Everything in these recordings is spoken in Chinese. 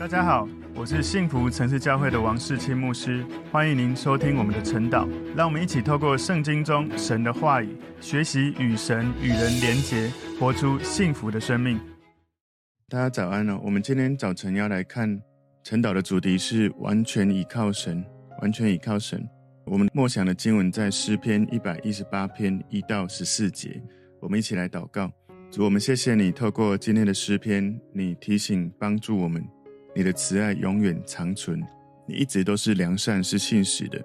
大家好，我是幸福城市教会的王世清牧师，欢迎您收听我们的晨祷。让我们一起透过圣经中神的话语，学习与神与人连结，活出幸福的生命。大家早安哦！我们今天早晨要来看晨祷的主题是完全倚靠神，完全倚靠神。我们默想的经文在诗篇一百一十八篇一到十四节。我们一起来祷告，主，我们谢谢你透过今天的诗篇，你提醒帮助我们。你的慈爱永远长存，你一直都是良善，是信实的。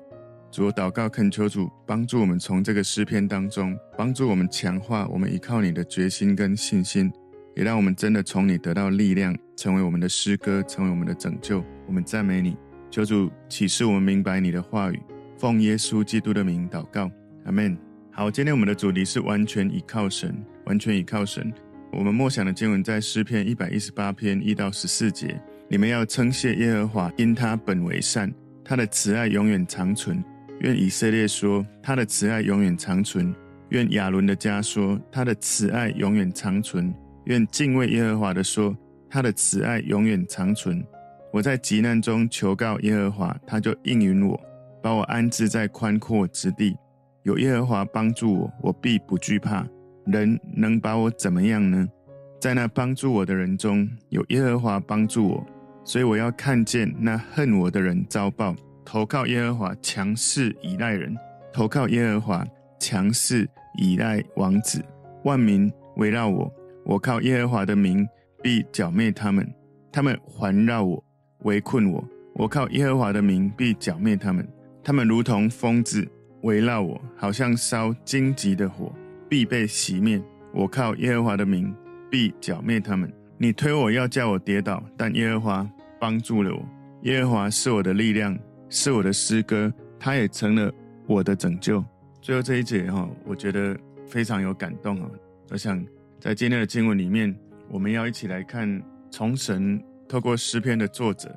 主，我祷告恳求主帮助我们，从这个诗篇当中帮助我们强化我们依靠你的决心跟信心，也让我们真的从你得到力量，成为我们的诗歌，成为我们的拯救。我们赞美你，求主启示我们明白你的话语。奉耶稣基督的名祷告，阿门。好，今天我们的主题是完全依靠神，完全依靠神。我们默想的经文在诗篇一百一十八篇一到十四节。你们要称谢耶和华，因他本为善，他的慈爱永远长存。愿以色列说，他的慈爱永远长存；愿亚伦的家说，他的慈爱永远长存；愿敬畏耶和华的说，他的慈爱永远长存。我在急难中求告耶和华，他就应允我，把我安置在宽阔之地。有耶和华帮助我，我必不惧怕。人能把我怎么样呢？在那帮助我的人中，有耶和华帮助我。所以我要看见那恨我的人遭报，投靠耶和华，强势倚赖人；投靠耶和华，强势倚赖王子。万民围绕我，我靠耶和华的名必剿灭他们。他们环绕我，围困我，我靠耶和华的名必剿灭他们。他们如同疯子围绕我，好像烧荆棘的火，必被熄灭。我靠耶和华的名必剿灭他们。你推我要叫我跌倒，但耶和华帮助了我。耶和华是我的力量，是我的诗歌，他也成了我的拯救。最后这一节哈，我觉得非常有感动啊！我想在今天的经文里面，我们要一起来看，从神透过诗篇的作者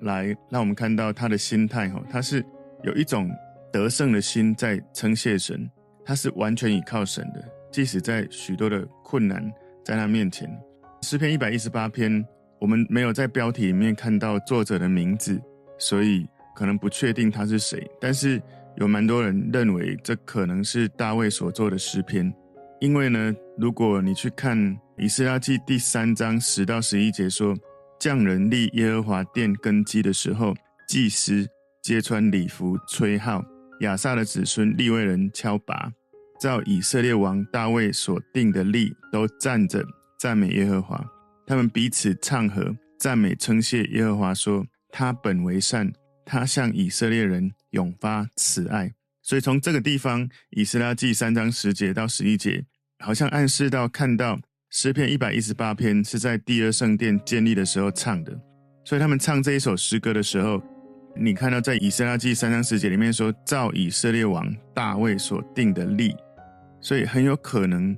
来让我们看到他的心态哈，他是有一种得胜的心在称谢神，他是完全倚靠神的，即使在许多的困难在他面前。诗篇一百一十八篇，我们没有在标题里面看到作者的名字，所以可能不确定他是谁。但是有蛮多人认为这可能是大卫所作的诗篇，因为呢，如果你去看以斯拉记第三章十到十一节说，匠人立耶和华殿根基的时候，祭司皆穿礼服吹号，亚萨的子孙利未人敲鈸，照以色列王大卫所定的例，都站着。赞美耶和华，他们彼此唱和，赞美称谢耶和华，说：他本为善，他向以色列人永发慈爱。所以从这个地方，以斯拉记三章十节到十一节，好像暗示到看到诗篇一百一十八篇是在第二圣殿建立的时候唱的。所以他们唱这一首诗歌的时候，你看到在以斯拉记三章十节里面说：照以色列王大卫所定的例，所以很有可能。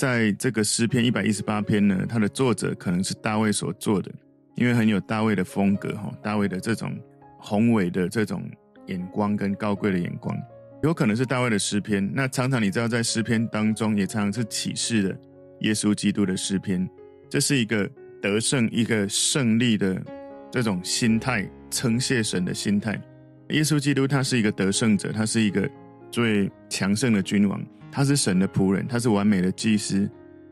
在这个诗篇一百一十八篇呢，它的作者可能是大卫所做的，因为很有大卫的风格哈，大卫的这种宏伟的这种眼光跟高贵的眼光，有可能是大卫的诗篇。那常常你知道，在诗篇当中也常常是启示的耶稣基督的诗篇，这是一个得胜、一个胜利的这种心态，称谢神的心态。耶稣基督他是一个得胜者，他是一个最强盛的君王。他是神的仆人，他是完美的祭司，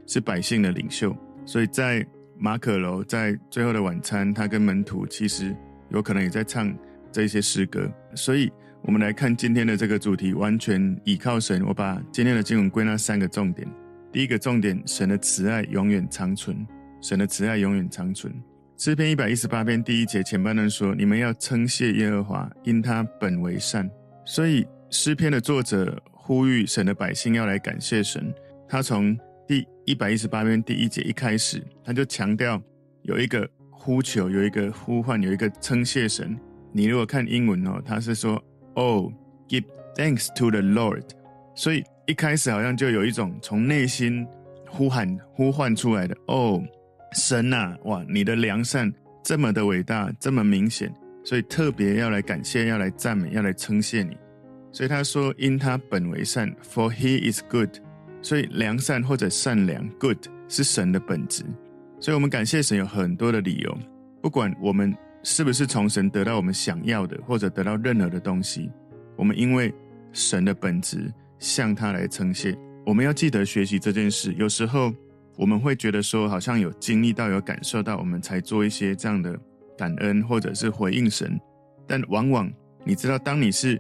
是百姓的领袖。所以在马可楼，在最后的晚餐，他跟门徒其实有可能也在唱这些诗歌。所以，我们来看今天的这个主题：完全倚靠神。我把今天的经文归纳三个重点。第一个重点，神的慈爱永远长存。神的慈爱永远长存。诗篇一百一十八篇第一节前半段说：“你们要称谢耶和华，因他本为善。”所以，诗篇的作者。呼吁神的百姓要来感谢神。他从第一百一十八篇第一节一开始，他就强调有一个呼求，有一个呼唤，有一个称谢神。你如果看英文哦，他是说：“Oh, give thanks to the Lord。”所以一开始好像就有一种从内心呼喊、呼唤出来的“哦，神啊，哇，你的良善这么的伟大，这么明显，所以特别要来感谢，要来赞美，要来称谢你。”所以他说：“因他本为善，for he is good。”所以良善或者善良，good 是神的本质。所以我们感谢神有很多的理由，不管我们是不是从神得到我们想要的，或者得到任何的东西，我们因为神的本质向他来称谢。我们要记得学习这件事。有时候我们会觉得说，好像有经历到、有感受到，我们才做一些这样的感恩，或者是回应神。但往往你知道，当你是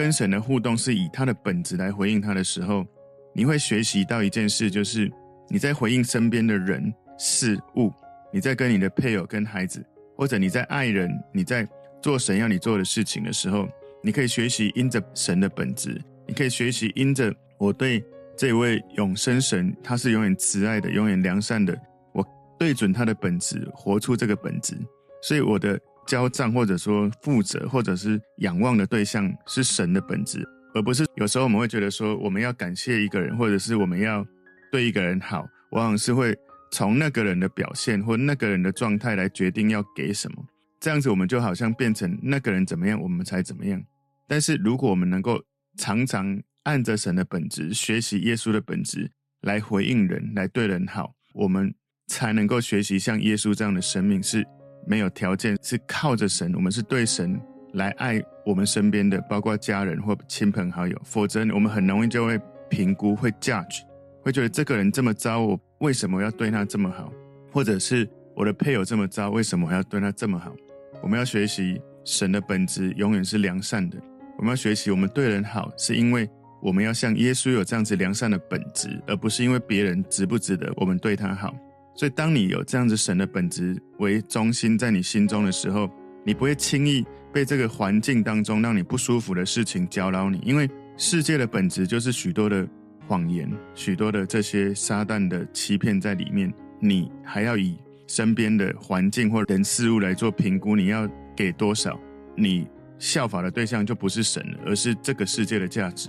跟神的互动是以他的本质来回应他的时候，你会学习到一件事，就是你在回应身边的人事物，你在跟你的配偶、跟孩子，或者你在爱人，你在做神要你做的事情的时候，你可以学习因着神的本质，你可以学习因着我对这位永生神，他是永远慈爱的、永远良善的，我对准他的本质，活出这个本质，所以我的。交账，或者说负责，或者是仰望的对象是神的本质，而不是有时候我们会觉得说我们要感谢一个人，或者是我们要对一个人好，往往是会从那个人的表现或那个人的状态来决定要给什么。这样子我们就好像变成那个人怎么样，我们才怎么样。但是如果我们能够常常按着神的本质，学习耶稣的本质来回应人，来对人好，我们才能够学习像耶稣这样的生命是。没有条件，是靠着神，我们是对神来爱我们身边的，包括家人或亲朋好友。否则，我们很容易就会评估，会 judge，会觉得这个人这么糟，我为什么要对他这么好？或者是我的配偶这么糟，为什么我要对他这么好？我们要学习神的本质永远是良善的。我们要学习，我们对人好，是因为我们要像耶稣有这样子良善的本质，而不是因为别人值不值得我们对他好。所以，当你有这样子神的本质为中心在你心中的时候，你不会轻易被这个环境当中让你不舒服的事情搅扰你，因为世界的本质就是许多的谎言，许多的这些撒旦的欺骗在里面。你还要以身边的环境或人事物来做评估，你要给多少？你效法的对象就不是神，而是这个世界的价值。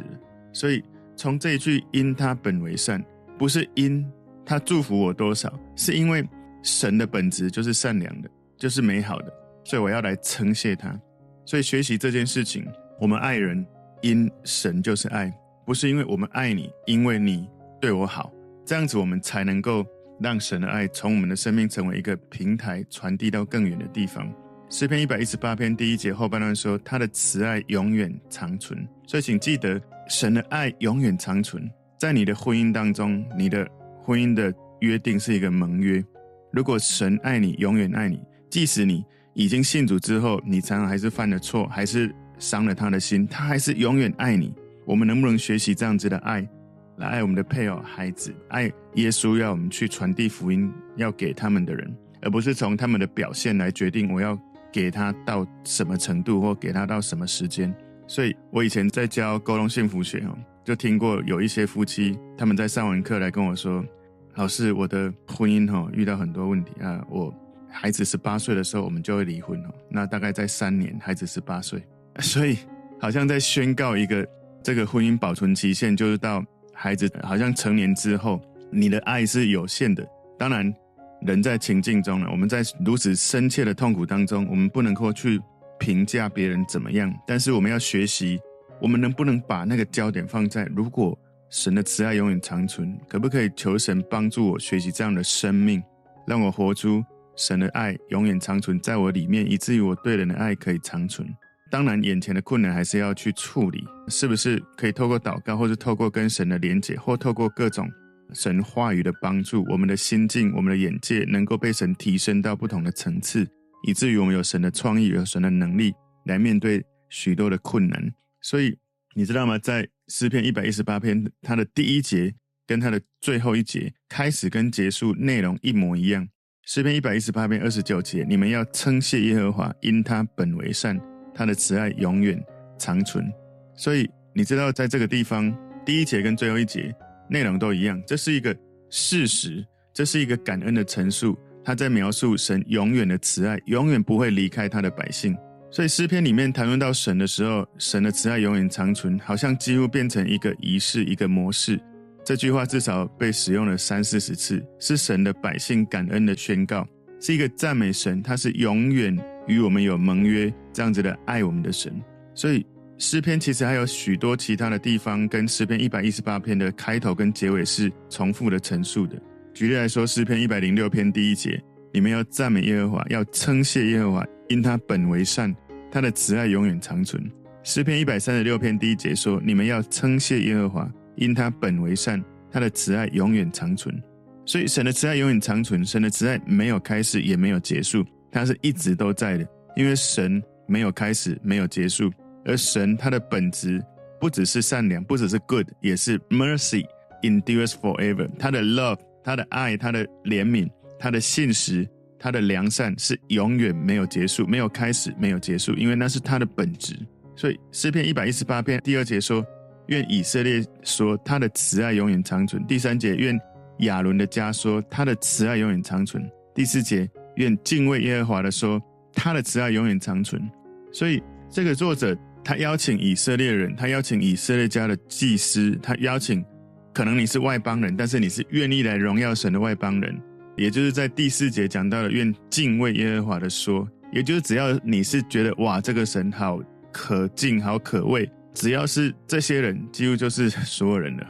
所以，从这一句“因他本为善”，不是因。他祝福我多少，是因为神的本质就是善良的，就是美好的，所以我要来称谢他。所以学习这件事情，我们爱人，因神就是爱，不是因为我们爱你，因为你对我好，这样子我们才能够让神的爱从我们的生命成为一个平台，传递到更远的地方。诗篇一百一十八篇第一节后半段说：“他的慈爱永远长存。”所以请记得，神的爱永远长存在你的婚姻当中，你的。婚姻的约定是一个盟约。如果神爱你，永远爱你，即使你已经信主之后，你常常还是犯了错，还是伤了他的心，他还是永远爱你。我们能不能学习这样子的爱，来爱我们的配偶、孩子，爱耶稣要我们去传递福音，要给他们的人，而不是从他们的表现来决定我要给他到什么程度，或给他到什么时间。所以我以前在教沟通幸福学哦。就听过有一些夫妻，他们在上完课来跟我说：“老师，我的婚姻哈遇到很多问题啊，我孩子十八岁的时候我们就会离婚哦，那大概在三年，孩子十八岁，所以好像在宣告一个这个婚姻保存期限就是到孩子好像成年之后，你的爱是有限的。当然，人在情境中呢，我们在如此深切的痛苦当中，我们不能够去评价别人怎么样，但是我们要学习。”我们能不能把那个焦点放在，如果神的慈爱永远长存，可不可以求神帮助我学习这样的生命，让我活出神的爱永远长存在我里面，以至于我对人的爱可以长存？当然，眼前的困难还是要去处理，是不是可以透过祷告，或是透过跟神的连结，或透过各种神话语的帮助，我们的心境、我们的眼界能够被神提升到不同的层次，以至于我们有神的创意、有神的能力来面对许多的困难。所以你知道吗？在诗篇一百一十八篇，它的第一节跟它的最后一节开始跟结束内容一模一样。诗篇一百一十八篇二十九节，你们要称谢耶和华，因他本为善，他的慈爱永远长存。所以你知道，在这个地方，第一节跟最后一节内容都一样，这是一个事实，这是一个感恩的陈述。他在描述神永远的慈爱，永远不会离开他的百姓。所以诗篇里面谈论到神的时候，神的慈爱永远长存，好像几乎变成一个仪式、一个模式。这句话至少被使用了三四十次，是神的百姓感恩的宣告，是一个赞美神，他是永远与我们有盟约这样子的爱我们的神。所以诗篇其实还有许多其他的地方，跟诗篇一百一十八篇的开头跟结尾是重复的陈述的。举例来说，诗篇一百零六篇第一节。你们要赞美耶和华，要称谢耶和华，因他本为善，他的慈爱永远长存。诗篇一百三十六篇第一节说：你们要称谢耶和华，因他本为善，他的慈爱永远长存。所以神的慈爱永远长存，神的慈爱没有开始也没有结束，他是一直都在的。因为神没有开始，没有结束，而神他的本质不只是善良，不只是 good，也是 mercy endures forever。他的 love，他的爱，他的怜悯，他的信实，他的良善是永远没有结束，没有开始，没有结束，因为那是他的本质。所以诗篇一百一十八篇第二节说：愿以色列说他的慈爱永远长存。第三节愿亚伦的家说他的慈爱永远长存。第四节愿敬畏耶和华的说。他的慈爱永远长存，所以这个作者他邀请以色列人，他邀请以色列家的祭司，他邀请可能你是外邦人，但是你是愿意来荣耀神的外邦人，也就是在第四节讲到的愿敬畏耶和华的说，也就是只要你是觉得哇这个神好可敬好可畏，只要是这些人，几乎就是所有人了，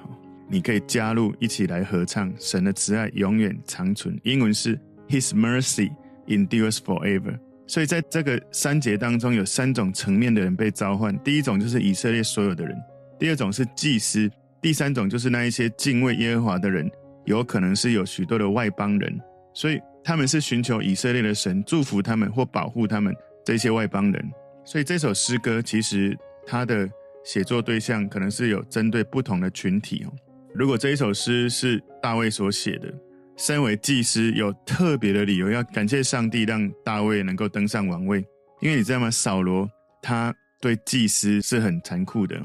你可以加入一起来合唱神的慈爱永远长存，英文是 His mercy endures forever。所以在这个三节当中，有三种层面的人被召唤。第一种就是以色列所有的人；第二种是祭司；第三种就是那一些敬畏耶和华的人，有可能是有许多的外邦人。所以他们是寻求以色列的神祝福他们或保护他们这些外邦人。所以这首诗歌其实它的写作对象可能是有针对不同的群体哦。如果这一首诗是大卫所写的。身为祭司，有特别的理由要感谢上帝，让大卫能够登上王位。因为你知道吗？扫罗他对祭司是很残酷的。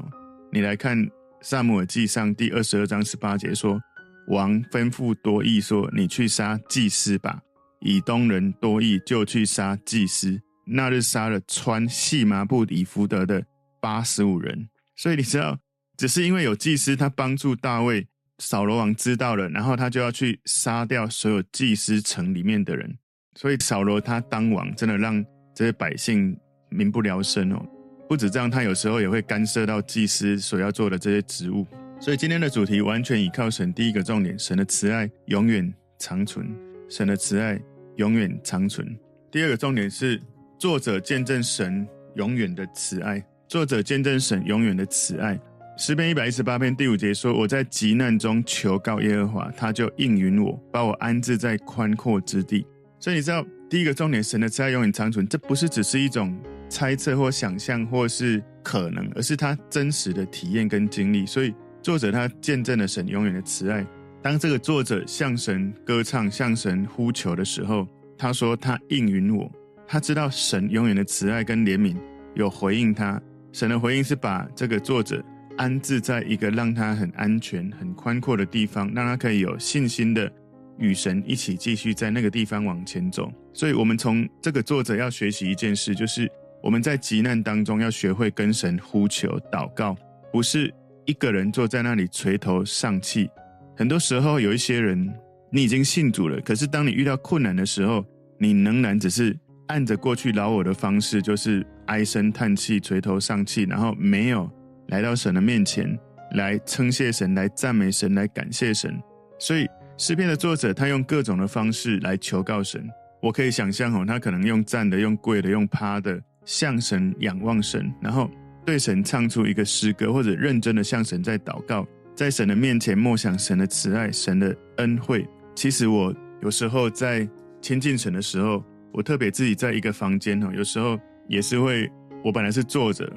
你来看《撒母耳记上》第二十二章十八节说：“王吩咐多益说，你去杀祭司吧。以东人多益就去杀祭司，那日杀了穿细麻布以福德的八十五人。所以你知道，只是因为有祭司，他帮助大卫。”扫罗王知道了，然后他就要去杀掉所有祭司城里面的人，所以扫罗他当王，真的让这些百姓民不聊生哦。不止这样，他有时候也会干涉到祭司所要做的这些职务。所以今天的主题完全倚靠神。第一个重点，神的慈爱永远长存，神的慈爱永远长存。第二个重点是作者见证神永远的慈爱，作者见证神永远的慈爱。诗篇一百一十八篇第五节说：“我在急难中求告耶和华，他就应允我，把我安置在宽阔之地。”所以你知道，第一个重点，神的慈爱永远长存，这不是只是一种猜测或想象或是可能，而是他真实的体验跟经历。所以作者他见证了神永远的慈爱。当这个作者向神歌唱、向神呼求的时候，他说他应允我，他知道神永远的慈爱跟怜悯有回应他。神的回应是把这个作者。安置在一个让他很安全、很宽阔的地方，让他可以有信心的与神一起继续在那个地方往前走。所以，我们从这个作者要学习一件事，就是我们在急难当中要学会跟神呼求、祷告，不是一个人坐在那里垂头丧气。很多时候，有一些人你已经信主了，可是当你遇到困难的时候，你仍然只是按着过去老我的方式，就是唉声叹气、垂头丧气，然后没有。来到神的面前，来称谢神，来赞美神，来感谢神。所以诗篇的作者他用各种的方式来求告神。我可以想象哦，他可能用站的、用跪的、用趴的，向神仰望神，然后对神唱出一个诗歌，或者认真的向神在祷告，在神的面前默想神的慈爱、神的恩惠。其实我有时候在亲近神的时候，我特别自己在一个房间哦，有时候也是会，我本来是坐着。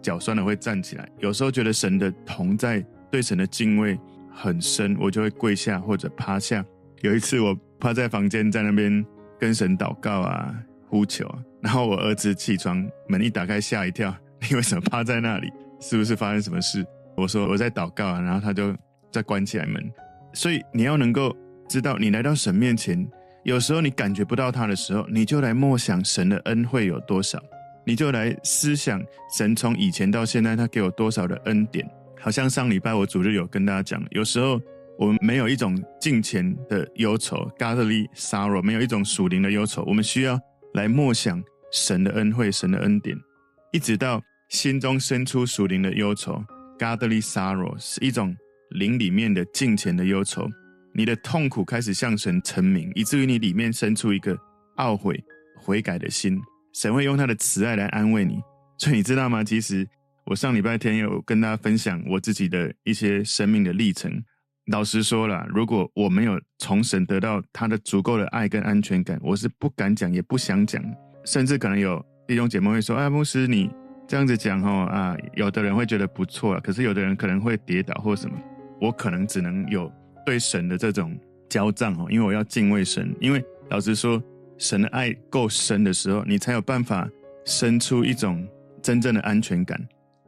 脚酸了会站起来，有时候觉得神的同在，对神的敬畏很深，我就会跪下或者趴下。有一次我趴在房间，在那边跟神祷告啊，呼求啊，然后我儿子起床，门一打开吓一跳，你为什么趴在那里？是不是发生什么事？我说我在祷告啊，然后他就再关起来门。所以你要能够知道，你来到神面前，有时候你感觉不到他的时候，你就来默想神的恩惠有多少。你就来思想神从以前到现在，他给我多少的恩典？好像上礼拜我主日有跟大家讲，有时候我们没有一种敬虔的忧愁 （godly sorrow），没有一种属灵的忧愁，我们需要来默想神的恩惠、神的恩典，一直到心中生出属灵的忧愁 （godly sorrow），是一种灵里面的敬虔的忧愁，你的痛苦开始向神陈明，以至于你里面生出一个懊悔、悔改的心，神会用他的慈爱来安慰你。所以你知道吗？其实我上礼拜天有跟大家分享我自己的一些生命的历程。老实说了，如果我没有从神得到他的足够的爱跟安全感，我是不敢讲，也不想讲，甚至可能有弟兄姐妹会说：“哎，牧师，你这样子讲哦，啊，有的人会觉得不错啊，可是有的人可能会跌倒或什么。”我可能只能有对神的这种交账哦，因为我要敬畏神。因为老实说，神的爱够深的时候，你才有办法生出一种真正的安全感。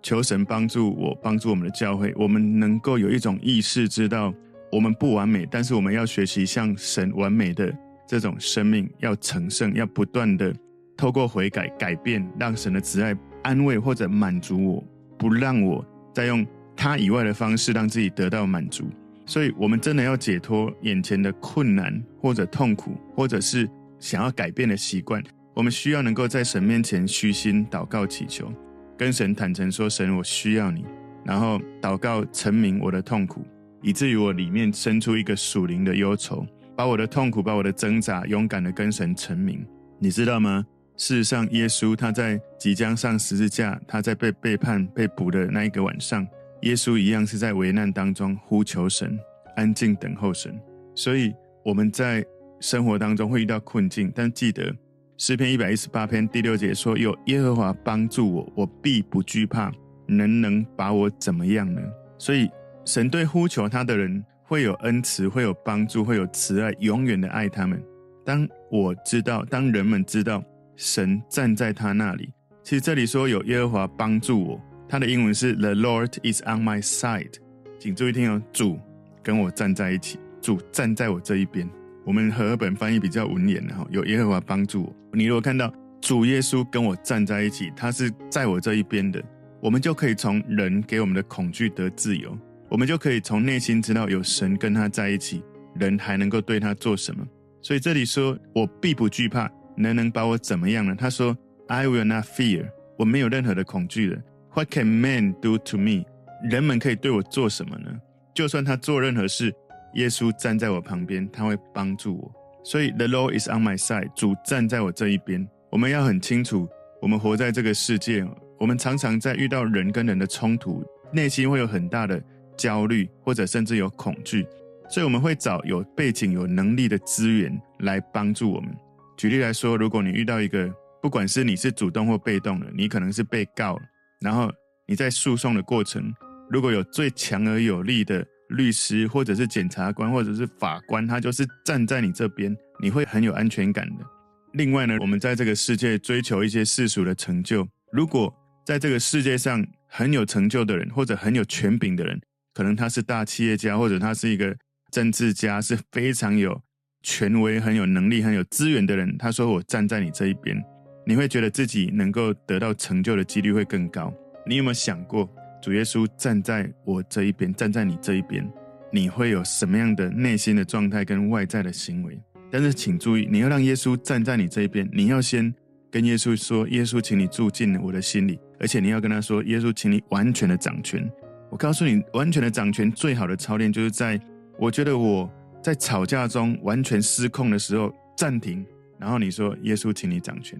求神帮助我，帮助我们的教会，我们能够有一种意识，知道我们不完美，但是我们要学习像神完美的这种生命，要成圣，要不断的透过悔改改变，让神的慈爱安慰或者满足我，不让我再用他以外的方式让自己得到满足。所以，我们真的要解脱眼前的困难或者痛苦，或者是想要改变的习惯，我们需要能够在神面前虚心祷告祈求。跟神坦诚说：“神，我需要你。”然后祷告，陈明我的痛苦，以至于我里面生出一个属灵的忧愁，把我的痛苦、把我的挣扎，勇敢的跟神陈明。你知道吗？事实上，耶稣他在即将上十字架，他在被背叛、被捕的那一个晚上，耶稣一样是在危难当中呼求神，安静等候神。所以我们在生活当中会遇到困境，但记得。诗篇一百一十八篇第六节说：“有耶和华帮助我，我必不惧怕。人能把我怎么样呢？”所以，神对呼求他的人会有恩慈，会有帮助，会有慈爱，永远的爱他们。当我知道，当人们知道神站在他那里，其实这里说有耶和华帮助我，他的英文是 “The Lord is on my side”。请注意听哦，主跟我站在一起，主站在我这一边。我们和合本翻译比较文言的哈，有耶和华帮助我。你如果看到主耶稣跟我站在一起，他是在我这一边的，我们就可以从人给我们的恐惧得自由，我们就可以从内心知道有神跟他在一起，人还能够对他做什么。所以这里说我必不惧怕，能能把我怎么样呢？他说 I will not fear，我没有任何的恐惧的。What can man do to me？人们可以对我做什么呢？就算他做任何事。耶稣站在我旁边，他会帮助我。所以，The Lord is on my side，主站在我这一边。我们要很清楚，我们活在这个世界，我们常常在遇到人跟人的冲突，内心会有很大的焦虑，或者甚至有恐惧。所以，我们会找有背景、有能力的资源来帮助我们。举例来说，如果你遇到一个，不管是你是主动或被动的，你可能是被告，然后你在诉讼的过程，如果有最强而有力的。律师或者是检察官或者是法官，他就是站在你这边，你会很有安全感的。另外呢，我们在这个世界追求一些世俗的成就，如果在这个世界上很有成就的人或者很有权柄的人，可能他是大企业家或者他是一个政治家，是非常有权威、很有能力、很有资源的人。他说：“我站在你这一边。”你会觉得自己能够得到成就的几率会更高。你有没有想过？主耶稣站在我这一边，站在你这一边，你会有什么样的内心的状态跟外在的行为？但是请注意，你要让耶稣站在你这一边，你要先跟耶稣说：“耶稣，请你住进我的心里。”而且你要跟他说：“耶稣，请你完全的掌权。”我告诉你，完全的掌权最好的操练就是在我觉得我在吵架中完全失控的时候暂停，然后你说：“耶稣，请你掌权。”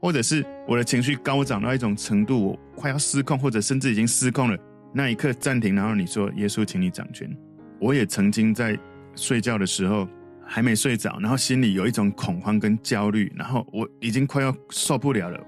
或者是我的情绪高涨到一种程度，我快要失控，或者甚至已经失控了，那一刻暂停，然后你说：“耶稣，请你掌权。”我也曾经在睡觉的时候还没睡着，然后心里有一种恐慌跟焦虑，然后我已经快要受不了了。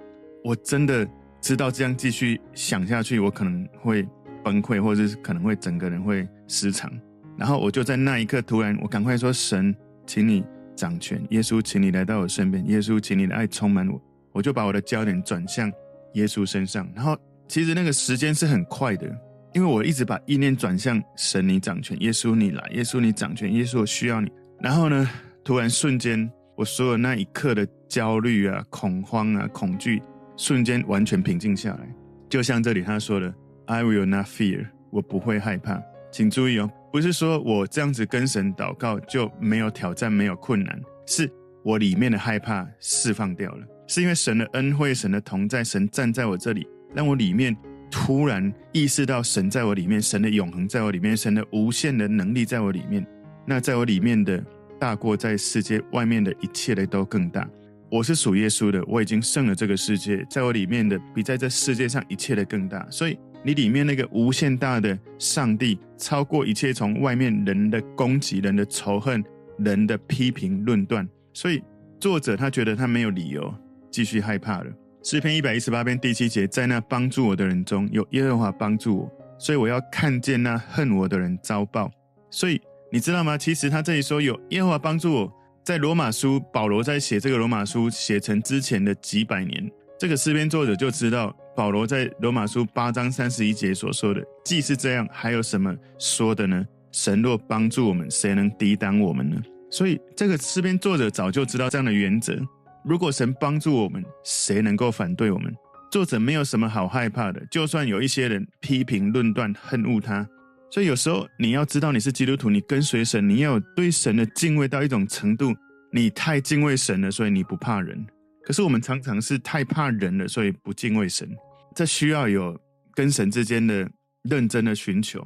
我真的知道这样继续想下去，我可能会崩溃，或者是可能会整个人会失常。然后我就在那一刻突然，我赶快说：“神，请你掌权。耶稣，请你来到我身边。耶稣，请你的爱充满我。”我就把我的焦点转向耶稣身上，然后其实那个时间是很快的，因为我一直把意念转向神，你掌权，耶稣你来，耶稣你掌权，耶稣我需要你。然后呢，突然瞬间，我所有那一刻的焦虑啊、恐慌啊、恐惧，瞬间完全平静下来。就像这里他说的：“I will not fear，我不会害怕。”请注意哦，不是说我这样子跟神祷告就没有挑战、没有困难，是我里面的害怕释放掉了。是因为神的恩惠、神的同在、神站在我这里，让我里面突然意识到神在我里面，神的永恒在我里面，神的无限的能力在我里面。那在我里面的大过在世界外面的一切的都更大。我是属耶稣的，我已经胜了这个世界，在我里面的比在这世界上一切的更大。所以你里面那个无限大的上帝，超过一切从外面人的攻击、人的仇恨、人的批评论断。所以作者他觉得他没有理由继续害怕了。诗篇一百一十八篇第七节，在那帮助我的人中有耶和华帮助我，所以我要看见那恨我的人遭报。所以你知道吗？其实他这里说有耶和华帮助我。在罗马书，保罗在写这个罗马书写成之前的几百年，这个诗篇作者就知道保罗在罗马书八章三十一节所说的，既是这样，还有什么说的呢？神若帮助我们，谁能抵挡我们呢？所以这个诗篇作者早就知道这样的原则：如果神帮助我们，谁能够反对我们？作者没有什么好害怕的，就算有一些人批评论断、恨恶他。所以有时候你要知道你是基督徒，你跟随神，你要有对神的敬畏到一种程度，你太敬畏神了，所以你不怕人。可是我们常常是太怕人了，所以不敬畏神。这需要有跟神之间的认真的寻求。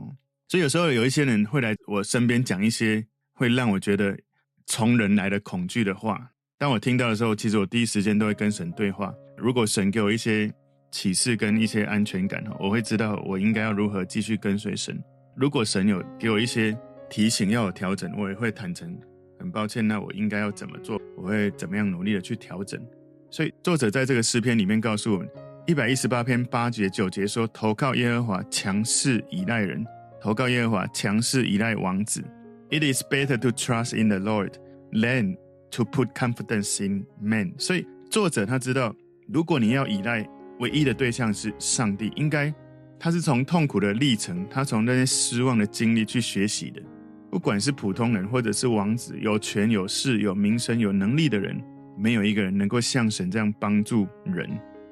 所以有时候有一些人会来我身边讲一些会让我觉得从人来的恐惧的话。当我听到的时候，其实我第一时间都会跟神对话。如果神给我一些启示跟一些安全感，我会知道我应该要如何继续跟随神。如果神有给我一些提醒，要有调整，我也会坦诚，很抱歉，那我应该要怎么做？我会怎么样努力的去调整？所以作者在这个诗篇里面告诉我们，一百一十八篇八节九节说：投靠耶和华，强势倚赖人；投靠耶和华，强势倚赖王子。It is better to trust in the Lord than to put confidence in man。所以作者他知道，如果你要依赖，唯一的对象是上帝，应该。他是从痛苦的历程，他从那些失望的经历去学习的。不管是普通人，或者是王子，有权有势、有名声、有能力的人，没有一个人能够像神这样帮助人，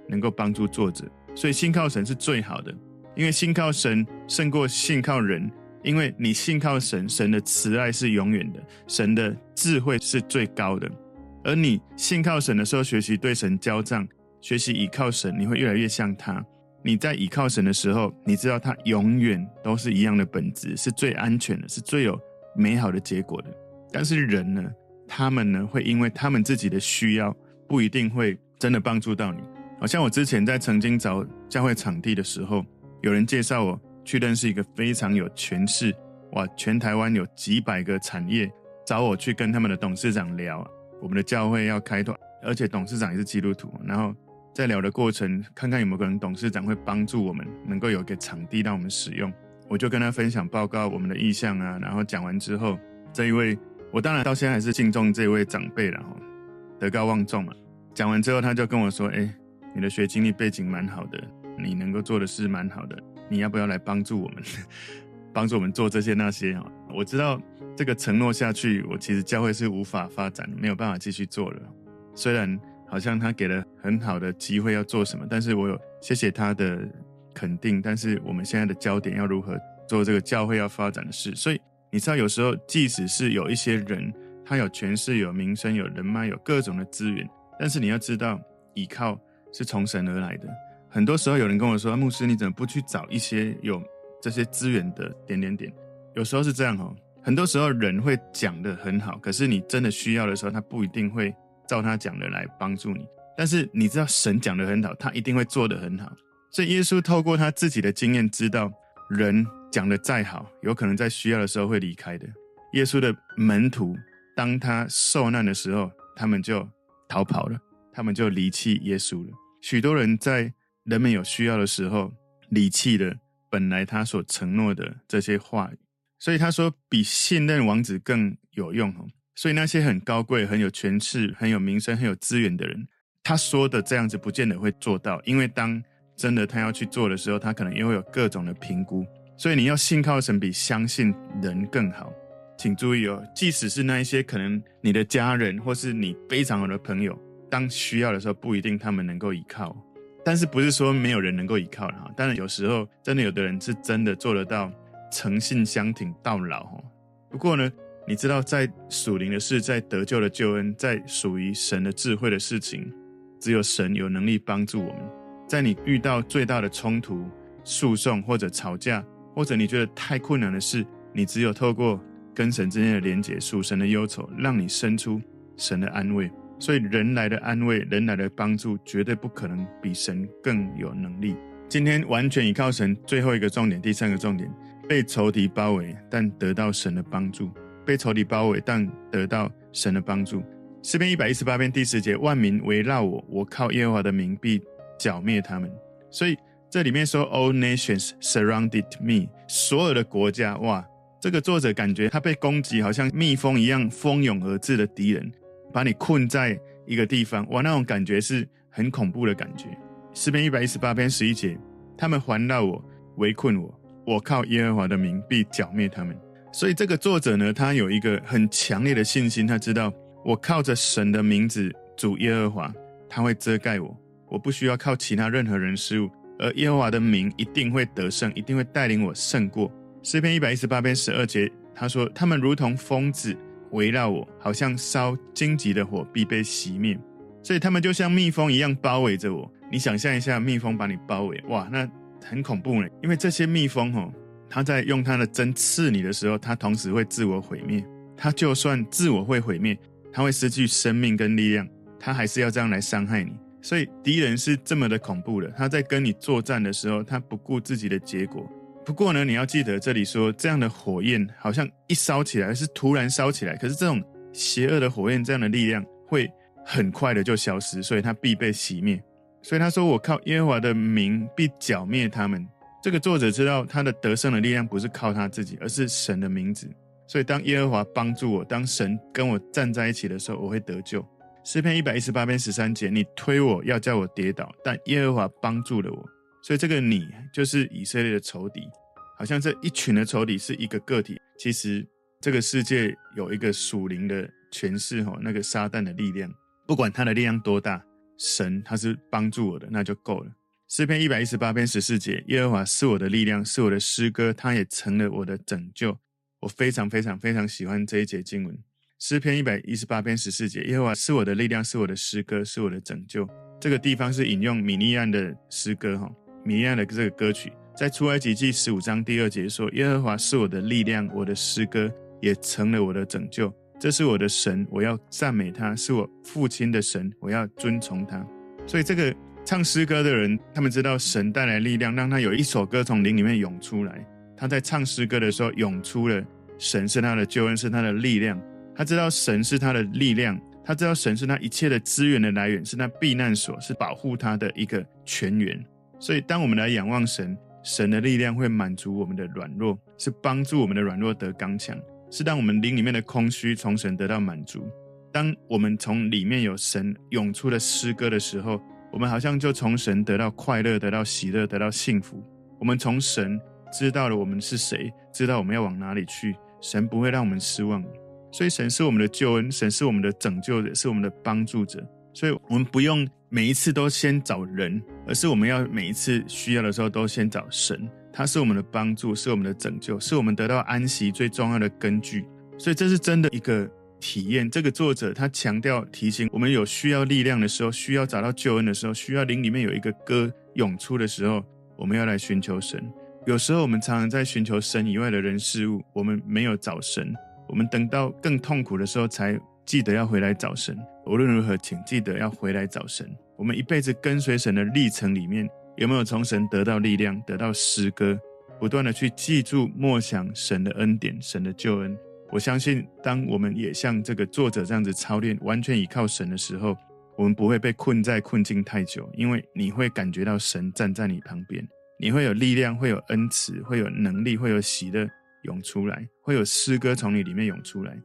能够帮助作者。所以信靠神是最好的，因为信靠神胜过信靠人。因为你信靠神，神的慈爱是永远的，神的智慧是最高的。而你信靠神的时候，学习对神交账，学习倚靠神，你会越来越像他。你在倚靠神的时候，你知道他永远都是一样的本质，是最安全的，是最有美好的结果的。但是人呢，他们呢会因为他们自己的需要，不一定会真的帮助到你。好像我之前在曾经找教会场地的时候，有人介绍我去认识一个非常有权势，哇，全台湾有几百个产业，找我去跟他们的董事长聊，我们的教会要开拓，而且董事长也是基督徒，然后。在聊的过程，看看有没有可能董事长会帮助我们，能够有个场地让我们使用。我就跟他分享报告我们的意向啊，然后讲完之后，这一位我当然到现在还是敬重这位长辈了哈，德高望重嘛。讲完之后，他就跟我说：“哎，你的学经历背景蛮好的，你能够做的事蛮好的，你要不要来帮助我们，帮助我们做这些那些啊？”我知道这个承诺下去，我其实教会是无法发展，没有办法继续做了。虽然。好像他给了很好的机会要做什么，但是我有谢谢他的肯定。但是我们现在的焦点要如何做这个教会要发展的事？所以你知道，有时候即使是有一些人，他有权势、有名声、有人脉、有各种的资源，但是你要知道，依靠是从神而来的。很多时候有人跟我说：“牧师，你怎么不去找一些有这些资源的点点点？”有时候是这样哦，很多时候人会讲得很好，可是你真的需要的时候，他不一定会。照他讲的来帮助你，但是你知道神讲的很好，他一定会做得很好。所以耶稣透过他自己的经验，知道人讲的再好，有可能在需要的时候会离开的。耶稣的门徒，当他受难的时候，他们就逃跑了，他们就离弃耶稣了。许多人在人们有需要的时候，离弃了本来他所承诺的这些话语。所以他说，比信任王子更有用哦。所以那些很高贵、很有权势、很有名声、很有资源的人，他说的这样子，不见得会做到。因为当真的他要去做的时候，他可能也会有各种的评估。所以你要信靠神，比相信人更好。请注意哦，即使是那一些可能你的家人或是你非常好的朋友，当需要的时候，不一定他们能够依靠。但是不是说没有人能够依靠的哈？当然有时候真的有的人是真的做得到诚信相挺到老哈。不过呢，你知道，在属灵的事，在得救的救恩，在属于神的智慧的事情，只有神有能力帮助我们。在你遇到最大的冲突、诉讼或者吵架，或者你觉得太困难的事，你只有透过跟神之间的连结，属神的忧愁，让你生出神的安慰。所以人来的安慰，人来的帮助，绝对不可能比神更有能力。今天完全依靠神，最后一个重点，第三个重点，被仇敌包围，但得到神的帮助；被仇敌包围，但得到神的帮助。诗篇一百一十八篇第十节，万民围绕我，我靠耶和华的名必剿灭他们。所以这里面说，All nations surrounded me，所有的国家，哇，这个作者感觉他被攻击，好像蜜蜂一样蜂拥而至的敌人，把你困在一个地方，哇，那种感觉是很恐怖的感觉。诗篇一百一十八篇十一节，他们环绕我，围困我，我靠耶和华的名必剿灭他们。所以这个作者呢，他有一个很强烈的信心，他知道我靠着神的名字主耶和华，他会遮盖我，我不需要靠其他任何人事物，而耶和华的名一定会得胜，一定会带领我胜过。诗篇一百一十八篇十二节，他说他们如同疯子围绕我，好像烧荆棘的火必被熄灭，所以他们就像蜜蜂一样包围着我。你想象一下，蜜蜂把你包围，哇，那很恐怖呢。因为这些蜜蜂哦，它在用它的针刺你的时候，它同时会自我毁灭。它就算自我会毁灭，它会失去生命跟力量，它还是要这样来伤害你。所以敌人是这么的恐怖的。他在跟你作战的时候，他不顾自己的结果。不过呢，你要记得这里说，这样的火焰好像一烧起来是突然烧起来，可是这种邪恶的火焰，这样的力量会很快的就消失，所以它必被熄灭。所以他说：“我靠耶和华的名必剿灭他们。”这个作者知道他的得胜的力量不是靠他自己，而是神的名字。所以当耶和华帮助我，当神跟我站在一起的时候，我会得救。诗篇一百一十八篇十三节：“你推我要叫我跌倒，但耶和华帮助了我。”所以这个“你”就是以色列的仇敌，好像这一群的仇敌是一个个体。其实这个世界有一个属灵的权势，吼，那个撒旦的力量，不管他的力量多大。神他是帮助我的，那就够了。诗篇一百一十八篇十四节，耶和华是我的力量，是我的诗歌，他也成了我的拯救。我非常非常非常喜欢这一节经文。诗篇一百一十八篇十四节，耶和华是我的力量，是我的诗歌，是我的拯救。这个地方是引用米利安的诗歌，哈，米利安的这个歌曲，在出埃及记十五章第二节说，耶和华是我的力量，我的诗歌也成了我的拯救。这是我的神，我要赞美他；是我父亲的神，我要尊崇他。所以，这个唱诗歌的人，他们知道神带来力量，让他有一首歌从灵里面涌出来。他在唱诗歌的时候，涌出了神是他的救恩，是他的力量。他知道神是他的力量，他知道神是他一切的资源的来源，是他避难所，是保护他的一个泉源。所以，当我们来仰望神，神的力量会满足我们的软弱，是帮助我们的软弱得刚强。是让我们灵里面的空虚从神得到满足。当我们从里面有神涌出的诗歌的时候，我们好像就从神得到快乐、得到喜乐、得到幸福。我们从神知道了我们是谁，知道我们要往哪里去。神不会让我们失望，所以神是我们的救恩，神是我们的拯救者，是我们的帮助者。所以我们不用每一次都先找人，而是我们要每一次需要的时候都先找神。他是我们的帮助，是我们的拯救，是我们得到安息最重要的根据。所以这是真的一个体验。这个作者他强调提醒我们，有需要力量的时候，需要找到救恩的时候，需要灵里面有一个歌涌出的时候，我们要来寻求神。有时候我们常常在寻求神以外的人事物，我们没有找神，我们等到更痛苦的时候才记得要回来找神。无论如何，请记得要回来找神。我们一辈子跟随神的历程里面。有没有从神得到力量，得到诗歌，不断的去记住、默想神的恩典、神的救恩？我相信，当我们也像这个作者这样子操练，完全依靠神的时候，我们不会被困在困境太久，因为你会感觉到神站在你旁边，你会有力量，会有恩慈，会有能力，会有喜乐涌出来，会有诗歌从你里面涌出来。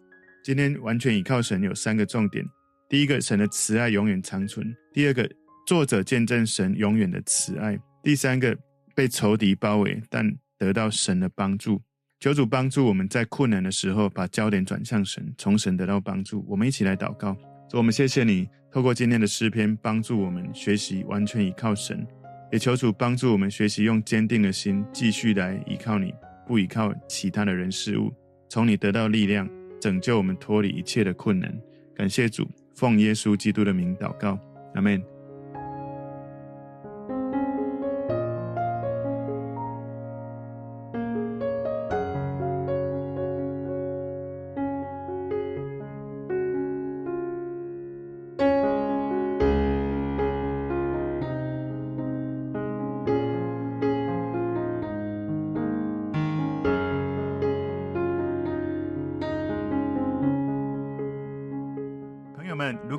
今天完全依靠神有三个重点：第一个，神的慈爱永远长存；第二个，作者见证神永远的慈爱。第三个，被仇敌包围，但得到神的帮助。求主帮助我们在困难的时候，把焦点转向神，从神得到帮助。我们一起来祷告。主，我们谢谢你，透过今天的诗篇，帮助我们学习完全依靠神。也求主帮助我们学习用坚定的心，继续来依靠你，不依靠其他的人事物，从你得到力量，拯救我们脱离一切的困难。感谢主，奉耶稣基督的名祷告，阿门。